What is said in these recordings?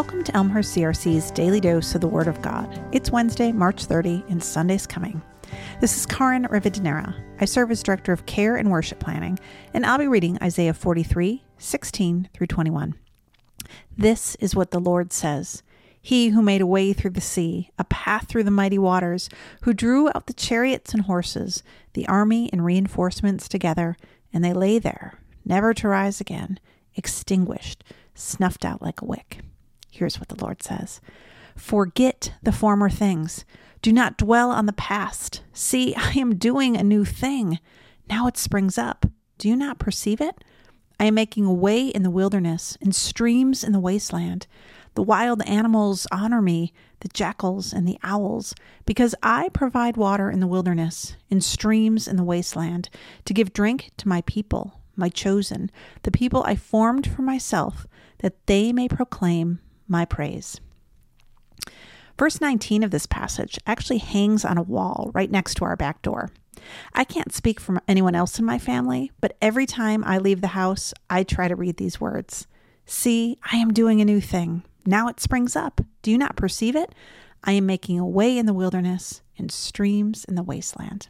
Welcome to Elmhurst CRC's Daily Dose of the Word of God. It's Wednesday, March 30, and Sunday's coming. This is Caryn Rivadeneira. I serve as Director of Care and Worship Planning, and I'll be reading Isaiah 43, 16 through 21. This is what the Lord says He who made a way through the sea, a path through the mighty waters, who drew out the chariots and horses, the army and reinforcements together, and they lay there, never to rise again, extinguished, snuffed out like a wick. Lord says Forget the former things. Do not dwell on the past. See, I am doing a new thing. Now it springs up. Do you not perceive it? I am making a way in the wilderness and streams in the wasteland. The wild animals honor me, the jackals and the owls, because I provide water in the wilderness and streams in the wasteland to give drink to my people, my chosen, the people I formed for myself, that they may proclaim my praise. Verse 19 of this passage actually hangs on a wall right next to our back door. I can't speak for anyone else in my family, but every time I leave the house, I try to read these words See, I am doing a new thing. Now it springs up. Do you not perceive it? I am making a way in the wilderness and streams in the wasteland.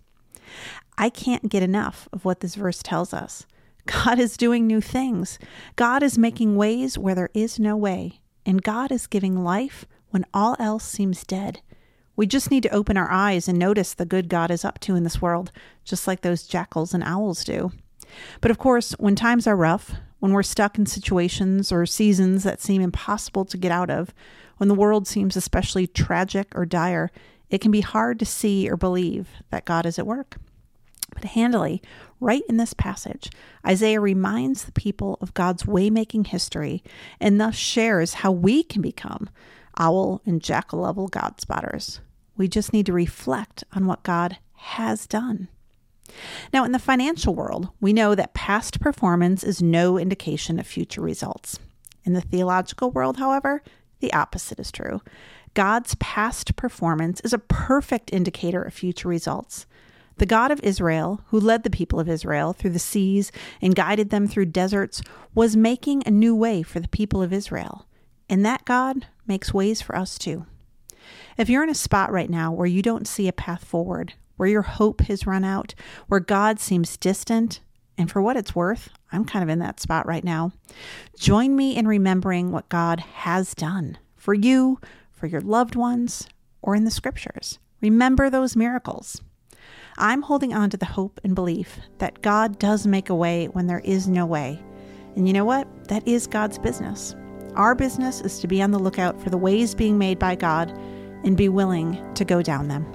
I can't get enough of what this verse tells us. God is doing new things. God is making ways where there is no way and God is giving life when all else seems dead. We just need to open our eyes and notice the good God is up to in this world, just like those jackals and owls do. But of course, when times are rough, when we're stuck in situations or seasons that seem impossible to get out of, when the world seems especially tragic or dire, it can be hard to see or believe that God is at work. But handily, right in this passage, Isaiah reminds the people of God's waymaking history and thus shares how we can become owl and jackal level God spotters. We just need to reflect on what God has done. Now, in the financial world, we know that past performance is no indication of future results. In the theological world, however, the opposite is true. God's past performance is a perfect indicator of future results. The God of Israel, who led the people of Israel through the seas and guided them through deserts, was making a new way for the people of Israel. And that God makes ways for us too. If you're in a spot right now where you don't see a path forward, where your hope has run out, where God seems distant, and for what it's worth, I'm kind of in that spot right now. Join me in remembering what God has done for you, for your loved ones, or in the scriptures. Remember those miracles. I'm holding on to the hope and belief that God does make a way when there is no way. And you know what? That is God's business. Our business is to be on the lookout for the ways being made by God and be willing to go down them.